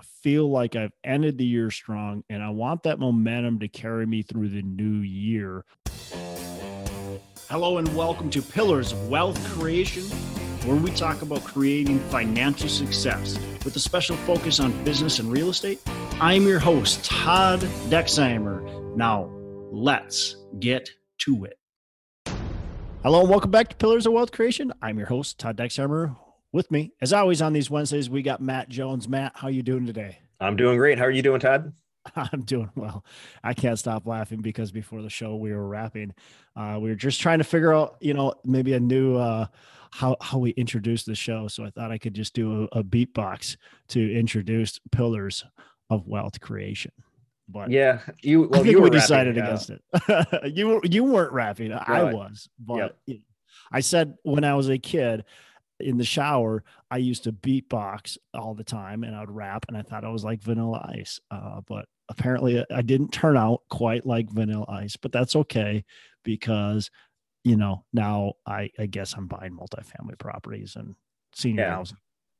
to feel like I've ended the year strong, and I want that momentum to carry me through the new year. Hello, and welcome to Pillars of Wealth Creation, where we talk about creating financial success with a special focus on business and real estate. I'm your host, Todd Dexheimer. Now, let's get to it. Hello, and welcome back to Pillars of Wealth Creation. I'm your host, Todd Dexheimer. With me, as always, on these Wednesdays, we got Matt Jones. Matt, how you doing today? I'm doing great. How are you doing, Todd? I'm doing well. I can't stop laughing because before the show we were rapping. Uh, we were just trying to figure out, you know, maybe a new uh, how how we introduce the show. So I thought I could just do a, a beatbox to introduce pillars of wealth creation. But yeah, you well, I think you we decided rapping, against it. you you weren't rapping. I was, but I said when I was a kid in the shower, I used to beatbox all the time and I'd rap and I thought I was like vanilla ice. Uh, but apparently I didn't turn out quite like vanilla ice, but that's okay because you know, now I, I guess I'm buying multifamily properties and senior Yeah. housing.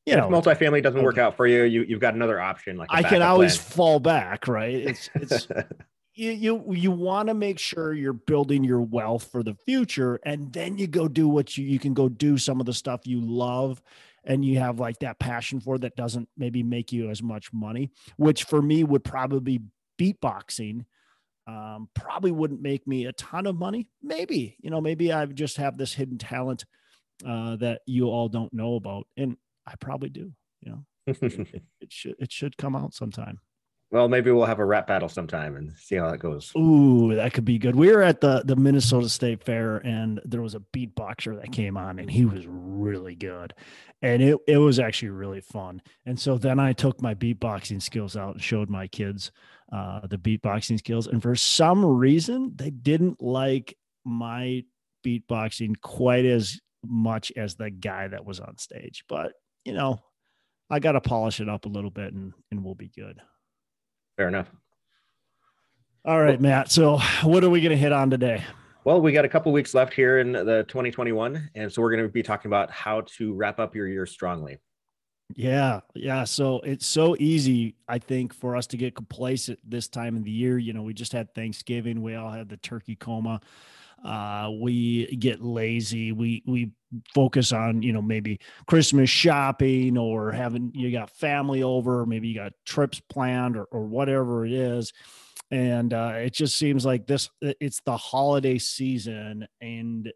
You If know, multifamily doesn't work out for you, you you've got another option. Like I can always plan. fall back, right? It's it's you you, you want to make sure you're building your wealth for the future and then you go do what you you can go do some of the stuff you love and you have like that passion for that doesn't maybe make you as much money which for me would probably be beatboxing um, probably wouldn't make me a ton of money. Maybe you know maybe i just have this hidden talent uh, that you all don't know about and i probably do you know? It, it should it should come out sometime well, maybe we'll have a rap battle sometime and see how that goes. Ooh, that could be good. We were at the the Minnesota State Fair, and there was a beatboxer that came on, and he was really good, and it it was actually really fun. And so then I took my beatboxing skills out and showed my kids uh, the beatboxing skills, and for some reason they didn't like my beatboxing quite as much as the guy that was on stage. But you know, I got to polish it up a little bit, and and we'll be good. Fair enough. All right, Matt. So what are we going to hit on today? Well, we got a couple weeks left here in the 2021, and so we're going to be talking about how to wrap up your year strongly. Yeah, yeah. So it's so easy, I think, for us to get complacent this time of the year. You know, we just had Thanksgiving. We all had the turkey coma. Uh, we get lazy. We we focus on you know maybe Christmas shopping or having you got family over, maybe you got trips planned or or whatever it is. And uh, it just seems like this. It's the holiday season, and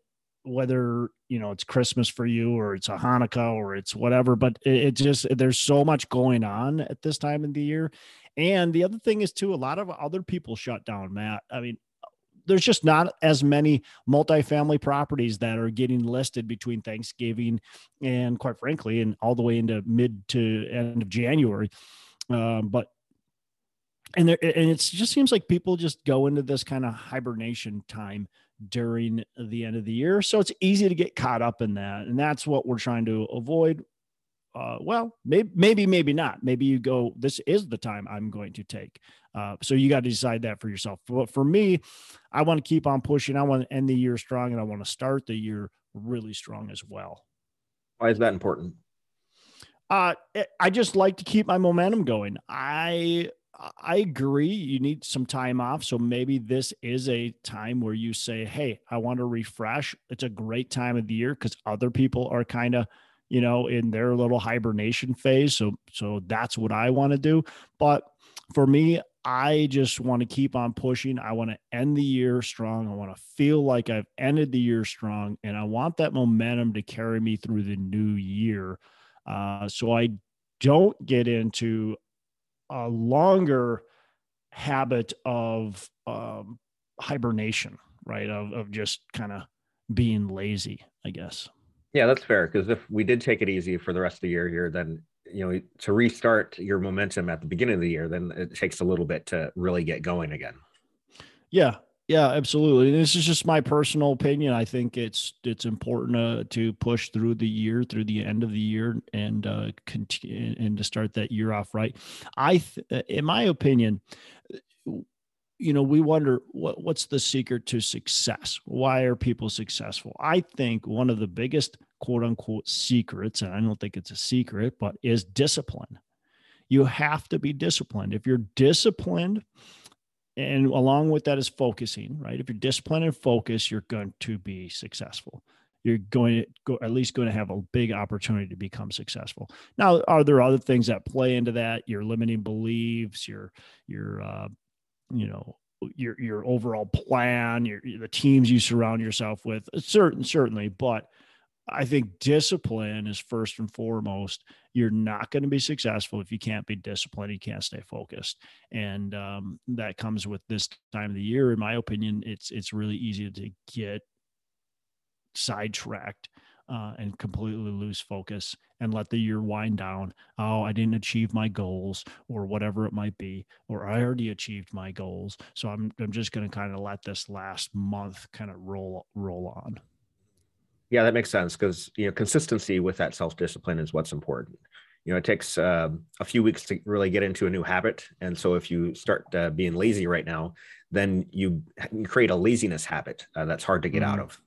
whether you know it's christmas for you or it's a hanukkah or it's whatever but it, it just there's so much going on at this time of the year and the other thing is too a lot of other people shut down matt i mean there's just not as many multifamily properties that are getting listed between thanksgiving and quite frankly and all the way into mid to end of january um, but and there and it just seems like people just go into this kind of hibernation time during the end of the year. So it's easy to get caught up in that. And that's what we're trying to avoid. Uh, well, maybe, maybe, maybe not. Maybe you go, this is the time I'm going to take. Uh, so you got to decide that for yourself. But for me, I want to keep on pushing. I want to end the year strong and I want to start the year really strong as well. Why is that important? Uh, I just like to keep my momentum going. I I agree. You need some time off. So maybe this is a time where you say, Hey, I want to refresh. It's a great time of the year because other people are kind of, you know, in their little hibernation phase. So, so that's what I want to do. But for me, I just want to keep on pushing. I want to end the year strong. I want to feel like I've ended the year strong and I want that momentum to carry me through the new year. Uh, so I don't get into a longer habit of um, hibernation, right? Of, of just kind of being lazy, I guess. Yeah, that's fair. Because if we did take it easy for the rest of the year here, then you know to restart your momentum at the beginning of the year, then it takes a little bit to really get going again. Yeah, yeah, absolutely. And this is just my personal opinion. I think it's it's important uh, to push through the year, through the end of the year, and uh, continue and to start that year off right. I, th- in my opinion, you know, we wonder what what's the secret to success? Why are people successful? I think one of the biggest quote unquote secrets, and I don't think it's a secret, but is discipline you have to be disciplined. If you're disciplined, and along with that is focusing, right? If you're disciplined and focused, you're going to be successful. You're going to go at least going to have a big opportunity to become successful. Now, are there other things that play into that? Your limiting beliefs, your your uh, you know your your overall plan, your the teams you surround yourself with. Certain certainly, but I think discipline is first and foremost. You're not going to be successful if you can't be disciplined. You can't stay focused, and um, that comes with this time of the year. In my opinion, it's it's really easy to get sidetracked uh, and completely lose focus and let the year wind down. Oh, I didn't achieve my goals or whatever it might be, or I already achieved my goals. So I'm I'm just going to kind of let this last month kind of roll roll on. Yeah, that makes sense because you know consistency with that self discipline is what's important. You know, it takes uh, a few weeks to really get into a new habit, and so if you start uh, being lazy right now, then you, you create a laziness habit uh, that's hard to get mm. out of.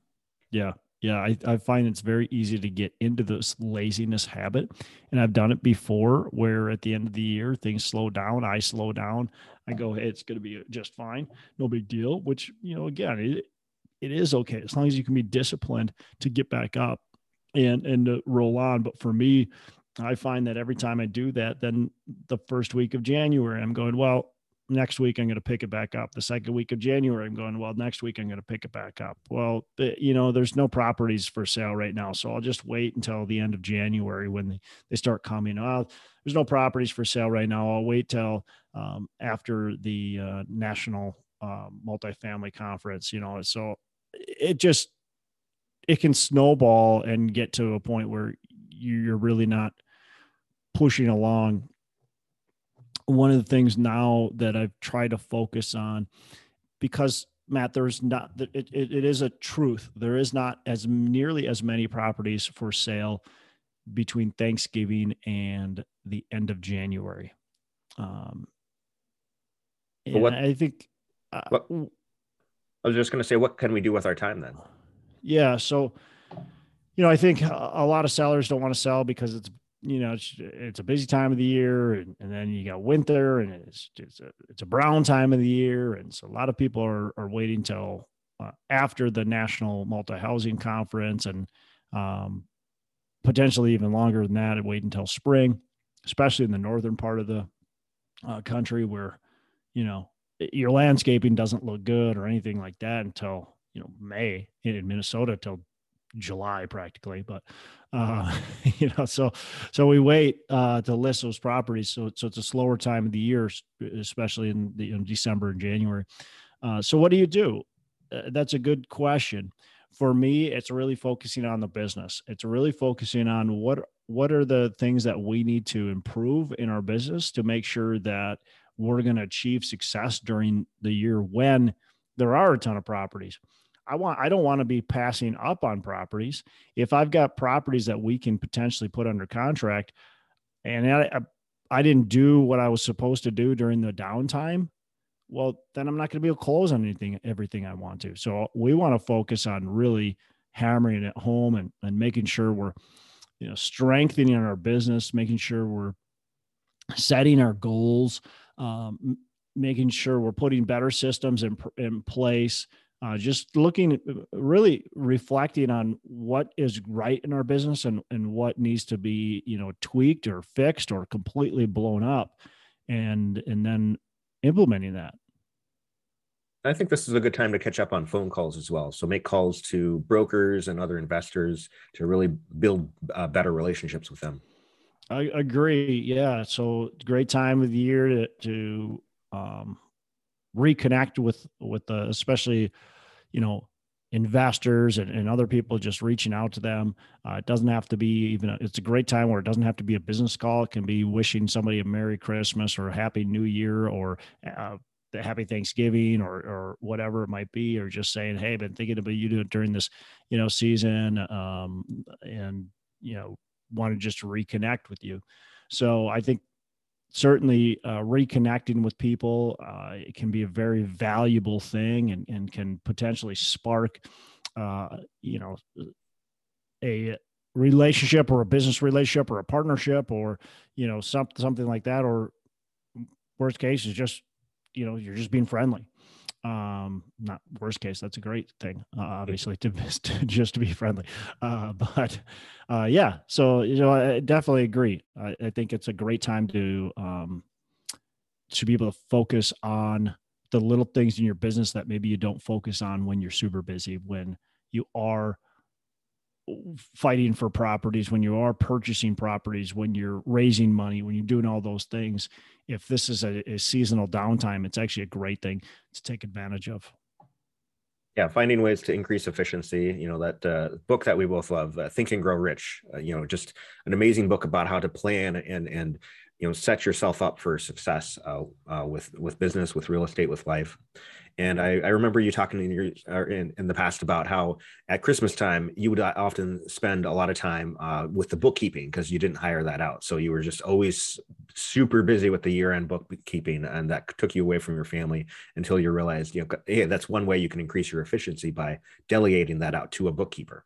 Yeah, yeah, I, I find it's very easy to get into this laziness habit. And I've done it before where at the end of the year, things slow down. I slow down. I go, hey, it's going to be just fine. No big deal, which, you know, again, it, it is okay as long as you can be disciplined to get back up and and to roll on. But for me, I find that every time I do that, then the first week of January, I'm going, well, next week I'm going to pick it back up. The second week of January, I'm going, well, next week I'm going to pick it back up. Well, you know, there's no properties for sale right now. So I'll just wait until the end of January when they, they start coming. Oh, there's no properties for sale right now. I'll wait till um, after the uh, national uh, multifamily conference, you know, so it just, it can snowball and get to a point where you're really not pushing along one of the things now that I've tried to focus on because Matt, there's not it, it, it is a truth. There is not as nearly as many properties for sale between Thanksgiving and the end of January. Um, what, I think. Uh, what, I was just going to say, what can we do with our time then? Yeah. So, you know, I think a lot of sellers don't want to sell because it's you know, it's, it's a busy time of the year, and, and then you got winter, and it's it's a, it's a brown time of the year, and so a lot of people are are waiting till uh, after the national multi housing conference, and um, potentially even longer than that, and wait until spring, especially in the northern part of the uh, country where you know your landscaping doesn't look good or anything like that until you know May in Minnesota till July practically, but uh, you know, so so we wait uh, to list those properties. So so it's a slower time of the year, especially in the in December and January. Uh, so what do you do? Uh, that's a good question. For me, it's really focusing on the business. It's really focusing on what what are the things that we need to improve in our business to make sure that we're going to achieve success during the year when there are a ton of properties. I want I don't want to be passing up on properties. If I've got properties that we can potentially put under contract and I, I didn't do what I was supposed to do during the downtime, well, then I'm not going to be able to close on anything, everything I want to. So we want to focus on really hammering it home and, and making sure we're, you know, strengthening our business, making sure we're setting our goals, um, making sure we're putting better systems in, in place, uh, just looking uh, really reflecting on what is right in our business and, and what needs to be you know tweaked or fixed or completely blown up and and then implementing that. I think this is a good time to catch up on phone calls as well. So make calls to brokers and other investors to really build uh, better relationships with them i agree yeah so great time of the year to, to um, reconnect with with the especially you know investors and, and other people just reaching out to them. Uh, it doesn't have to be even a, it's a great time where it doesn't have to be a business call. It can be wishing somebody a merry christmas or a happy new year or uh, the happy thanksgiving or or whatever it might be or just saying hey been thinking about you during this you know season um, and you know want to just reconnect with you. So i think certainly uh, reconnecting with people uh, it can be a very valuable thing and, and can potentially spark uh, you know a relationship or a business relationship or a partnership or you know something something like that or worst case is just you know you're just being friendly um not worst case that's a great thing uh, obviously to, to, just to be friendly. Uh but uh yeah so you know i definitely agree. I, I think it's a great time to um to be able to focus on the little things in your business that maybe you don't focus on when you're super busy when you are fighting for properties when you are purchasing properties when you're raising money when you're doing all those things if this is a, a seasonal downtime it's actually a great thing to take advantage of. Yeah finding ways to increase efficiency you know that uh, book that we both love uh, think and grow rich uh, you know just an amazing book about how to plan and and you know set yourself up for success uh, uh, with with business with real estate with life and I, I remember you talking in, your, uh, in, in the past about how at Christmas time you would uh, often spend a lot of time uh, with the bookkeeping because you didn't hire that out. So you were just always super busy with the year-end bookkeeping, and that took you away from your family until you realized, you know, hey, that's one way you can increase your efficiency by delegating that out to a bookkeeper.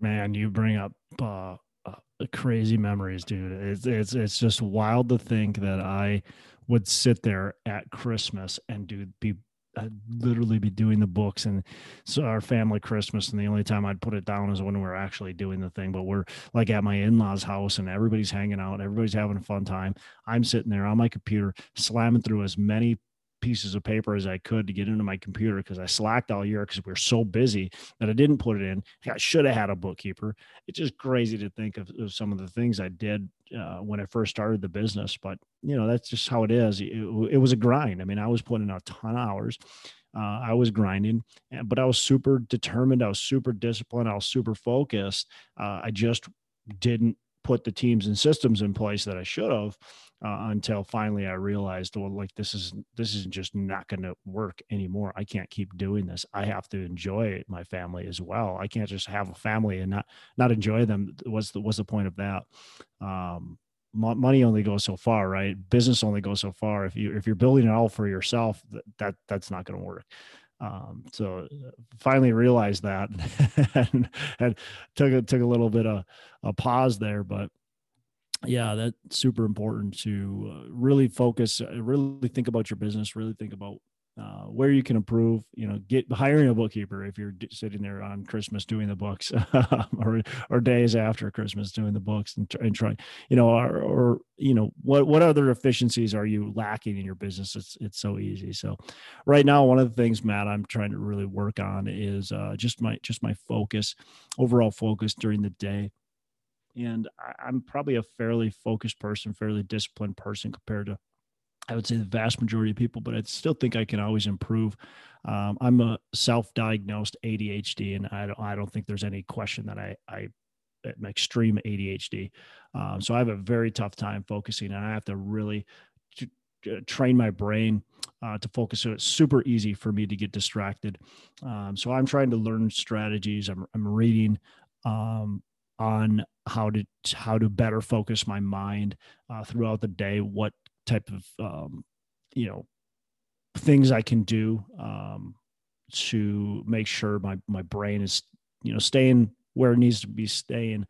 Man, you bring up uh, uh, Uh, crazy memories, dude. It's it's it's just wild to think that I would sit there at Christmas and do be I'd literally be doing the books and so our family Christmas and the only time I'd put it down is when we we're actually doing the thing. But we're like at my in-laws house and everybody's hanging out, everybody's having a fun time. I'm sitting there on my computer slamming through as many pieces of paper as I could to get into my computer because I slacked all year because we were so busy that I didn't put it in. I should have had a bookkeeper. It's just crazy to think of, of some of the things I did uh, when I first started the business, but you know that's just how it is. It, it was a grind. I mean, I was putting in a ton of hours. Uh, I was grinding, but I was super determined. I was super disciplined. I was super focused. Uh, I just didn't put the teams and systems in place that I should have uh, until finally I realized, well, like this is this is just not going to work anymore. I can't keep doing this. I have to enjoy my family as well. I can't just have a family and not not enjoy them. What's the what's the point of that? Um, money only goes so far, right? Business only goes so far. If you if you're building it all for yourself, that, that that's not going to work. Um, so uh, finally realized that and, and took a, took a little bit of a pause there, but yeah, that's super important to uh, really focus, uh, really think about your business, really think about uh, where you can improve. You know, get hiring a bookkeeper if you're sitting there on Christmas doing the books, or or days after Christmas doing the books, and, and trying, you know, or, or you know, what what other efficiencies are you lacking in your business? It's it's so easy. So, right now, one of the things, Matt, I'm trying to really work on is uh, just my just my focus, overall focus during the day and I'm probably a fairly focused person, fairly disciplined person compared to, I would say, the vast majority of people. But I still think I can always improve. Um, I'm a self-diagnosed ADHD, and I don't, I don't think there's any question that I, I am extreme ADHD. Um, so I have a very tough time focusing, and I have to really train my brain uh, to focus. So it's super easy for me to get distracted. Um, so I'm trying to learn strategies. I'm, I'm reading um, on how to how to better focus my mind uh, throughout the day what type of um, you know things i can do um, to make sure my my brain is you know staying where it needs to be staying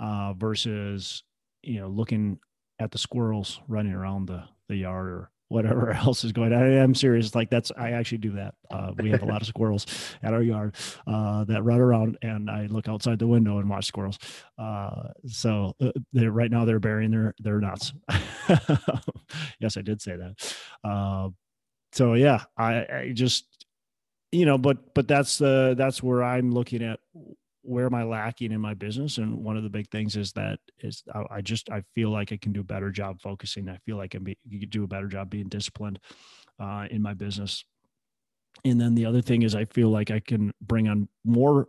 uh, versus you know looking at the squirrels running around the the yard or whatever else is going on. I am serious. Like that's, I actually do that. Uh, we have a lot of squirrels at our yard uh, that run around and I look outside the window and watch squirrels. Uh, so uh, they're right now they're burying their, their nuts. yes, I did say that. Uh, so yeah, I, I just, you know, but, but that's the, that's where I'm looking at where am I lacking in my business? And one of the big things is that is I, just I feel like I can do a better job focusing. I feel like I can do a better job being disciplined uh, in my business. And then the other thing is I feel like I can bring on more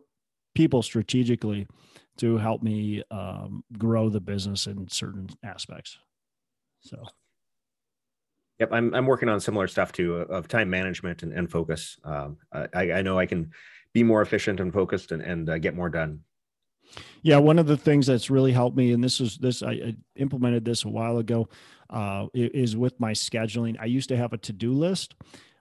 people strategically to help me um, grow the business in certain aspects. So. Yep, I'm I'm working on similar stuff too of time management and, and focus. Um, I, I know I can be more efficient and focused and, and uh, get more done. Yeah one of the things that's really helped me and this is this i, I implemented this a while ago uh, is with my scheduling. I used to have a to-do list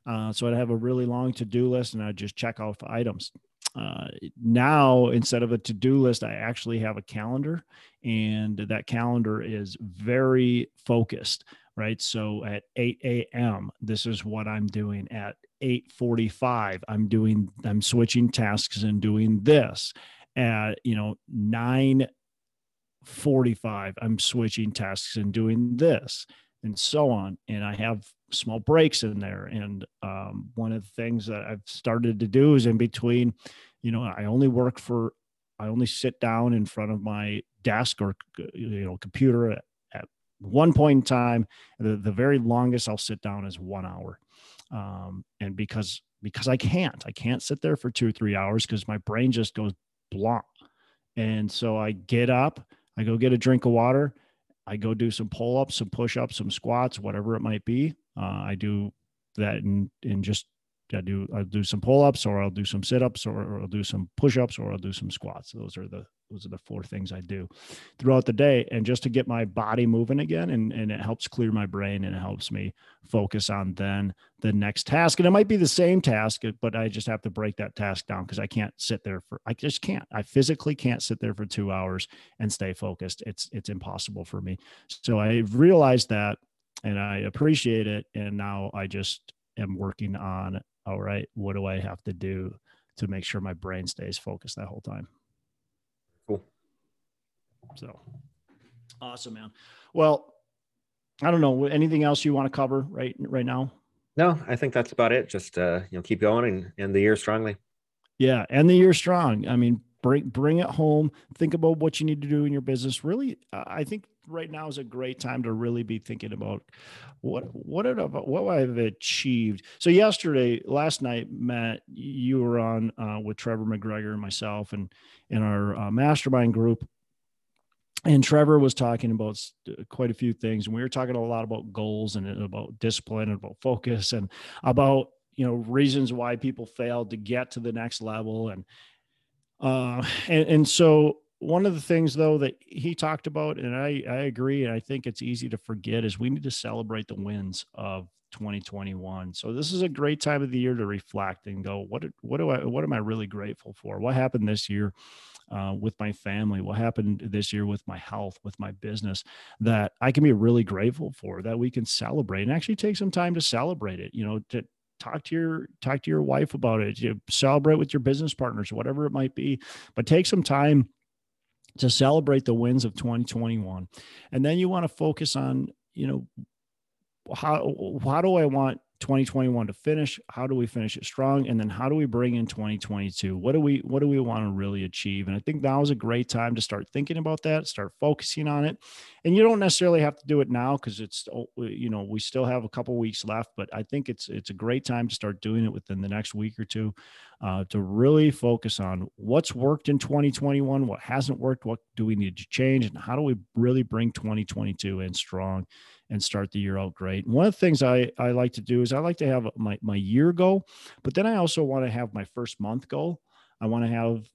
uh, so i'd have a really long to-do list and i'd just check off items. Uh, now instead of a to-do list i actually have a calendar and that calendar is very focused right? So at 8 a.m this is what i'm doing at 8:45 I'm doing I'm switching tasks and doing this. At you know 9:45 I'm switching tasks and doing this and so on. And I have small breaks in there. And um, one of the things that I've started to do is in between you know I only work for I only sit down in front of my desk or you know computer at, one point in time. The, the very longest I'll sit down is 1 hour um, and because because I can't, I can't sit there for two or three hours because my brain just goes blank. And so I get up, I go get a drink of water, I go do some pull ups, some push ups, some squats, whatever it might be. Uh, I do that in in just I do I'll do some pull ups or I'll do some sit ups or, or I'll do some push ups or I'll do some squats. Those are the those are the four things I do throughout the day. And just to get my body moving again and, and it helps clear my brain and it helps me focus on then the next task. And it might be the same task, uh, but I just have to break that task down because I can't sit there for I just can't. I physically can't sit there for two hours and stay focused. It's it's impossible for me. So I realized that and I appreciate it. And now I just am working on all right, what do I have to do to make sure my brain stays focused that whole time? Cool. So awesome, man. Well, I don't know anything else you want to cover right right now. No, I think that's about it. Just uh, you know, keep going and end the year strongly. Yeah, end the year strong. I mean, bring bring it home. Think about what you need to do in your business. Really, I think right now is a great time to really be thinking about what what about what I've achieved. So yesterday, last night, Matt, you were on uh, with Trevor McGregor and myself, and in our uh, mastermind group. And Trevor was talking about quite a few things, and we were talking a lot about goals and about discipline and about focus and about you know reasons why people fail to get to the next level and uh and, and so one of the things though that he talked about and i i agree and i think it's easy to forget is we need to celebrate the wins of 2021 so this is a great time of the year to reflect and go what what do i what am i really grateful for? What happened this year uh, with my family? What happened this year with my health with my business that i can be really grateful for that we can celebrate and actually take some time to celebrate it you know to talk to your talk to your wife about it. You celebrate with your business partners whatever it might be but take some time to celebrate the wins of 2021 and then you want to focus on you know how how do i want 2021 to finish? How do we finish it strong? And then how do we bring in 2022 what do we what do we want to really achieve? And i think now is a great time to start thinking about that start focusing on it and you don't necessarily have to do it now because it's you know we still have a couple weeks left but i think it's it's a great time to start doing it within the next week or two uh, to really focus on what's worked in 2021 what hasn't worked what do we need to change and how do we really bring 2022 in strong and start the year out great. one of the things I, I like to do is I like to have my, my year goal, but then I also want to have my first month goal. I want to have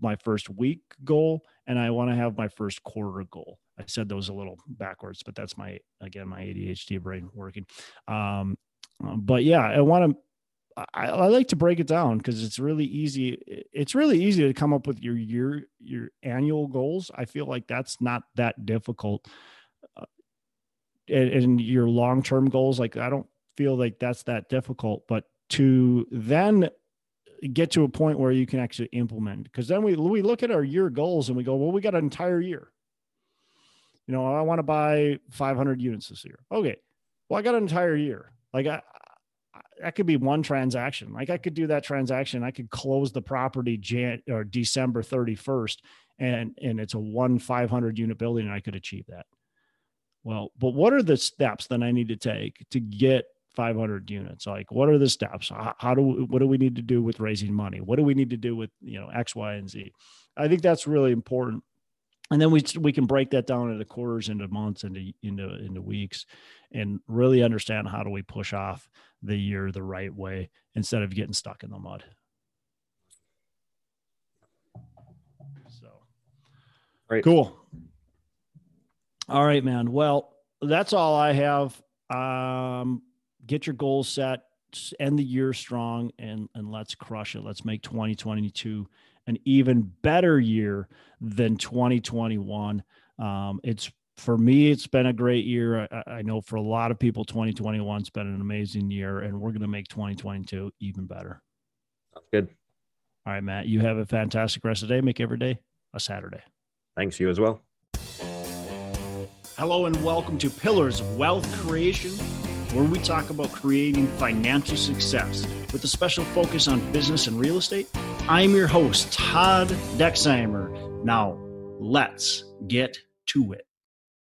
my first week goal and I want to have my first quarter goal. I said those a little backwards, but that's my, again, my ADHD brain working. Um, but yeah, I want to, I, I, like to break it down because it's really easy. It's really easy to come up with your year, your annual goals. I feel like that's not that difficult and, and your long term goals. Like I don't feel like that's that difficult, but to then get to a point where you can actually implement because then we we look at our year goals and we go well we got an entire year you know i want to buy 500 units this year okay well i got an entire year like i that could be one transaction like i could do that transaction i could close the property jan or december 31st and and it's a one 500 unit building and i could achieve that well, but what are the steps that I need to take to get 500 units? Like, what are the steps? How, how do what do we need to do with raising money? What do we need to do with you know X, Y, and Z? I think that's really important. And then we we can break that down into quarters, into months, into into into weeks, and really understand how do we push off the year the right way instead of getting stuck in the mud. So, right, cool. All right, man. Well, that's all I have. Um, get your goals set. End the year strong and and let's crush it. Let's make 2022 an even better year than 2021. Um, it's for me, it's been a great year. I, I, know for a lot of people, 2021's been an amazing year, and we're going to make 2022 even better. Sounds good. All right, Matt, you have a fantastic rest of the day. Make every day a Saturday. Thanks, you as well. Hello, and welcome to Pillars of Wealth Creation, where we talk about creating financial success with a special focus on business and real estate. I'm your host, Todd Dexheimer. Now, let's get to it.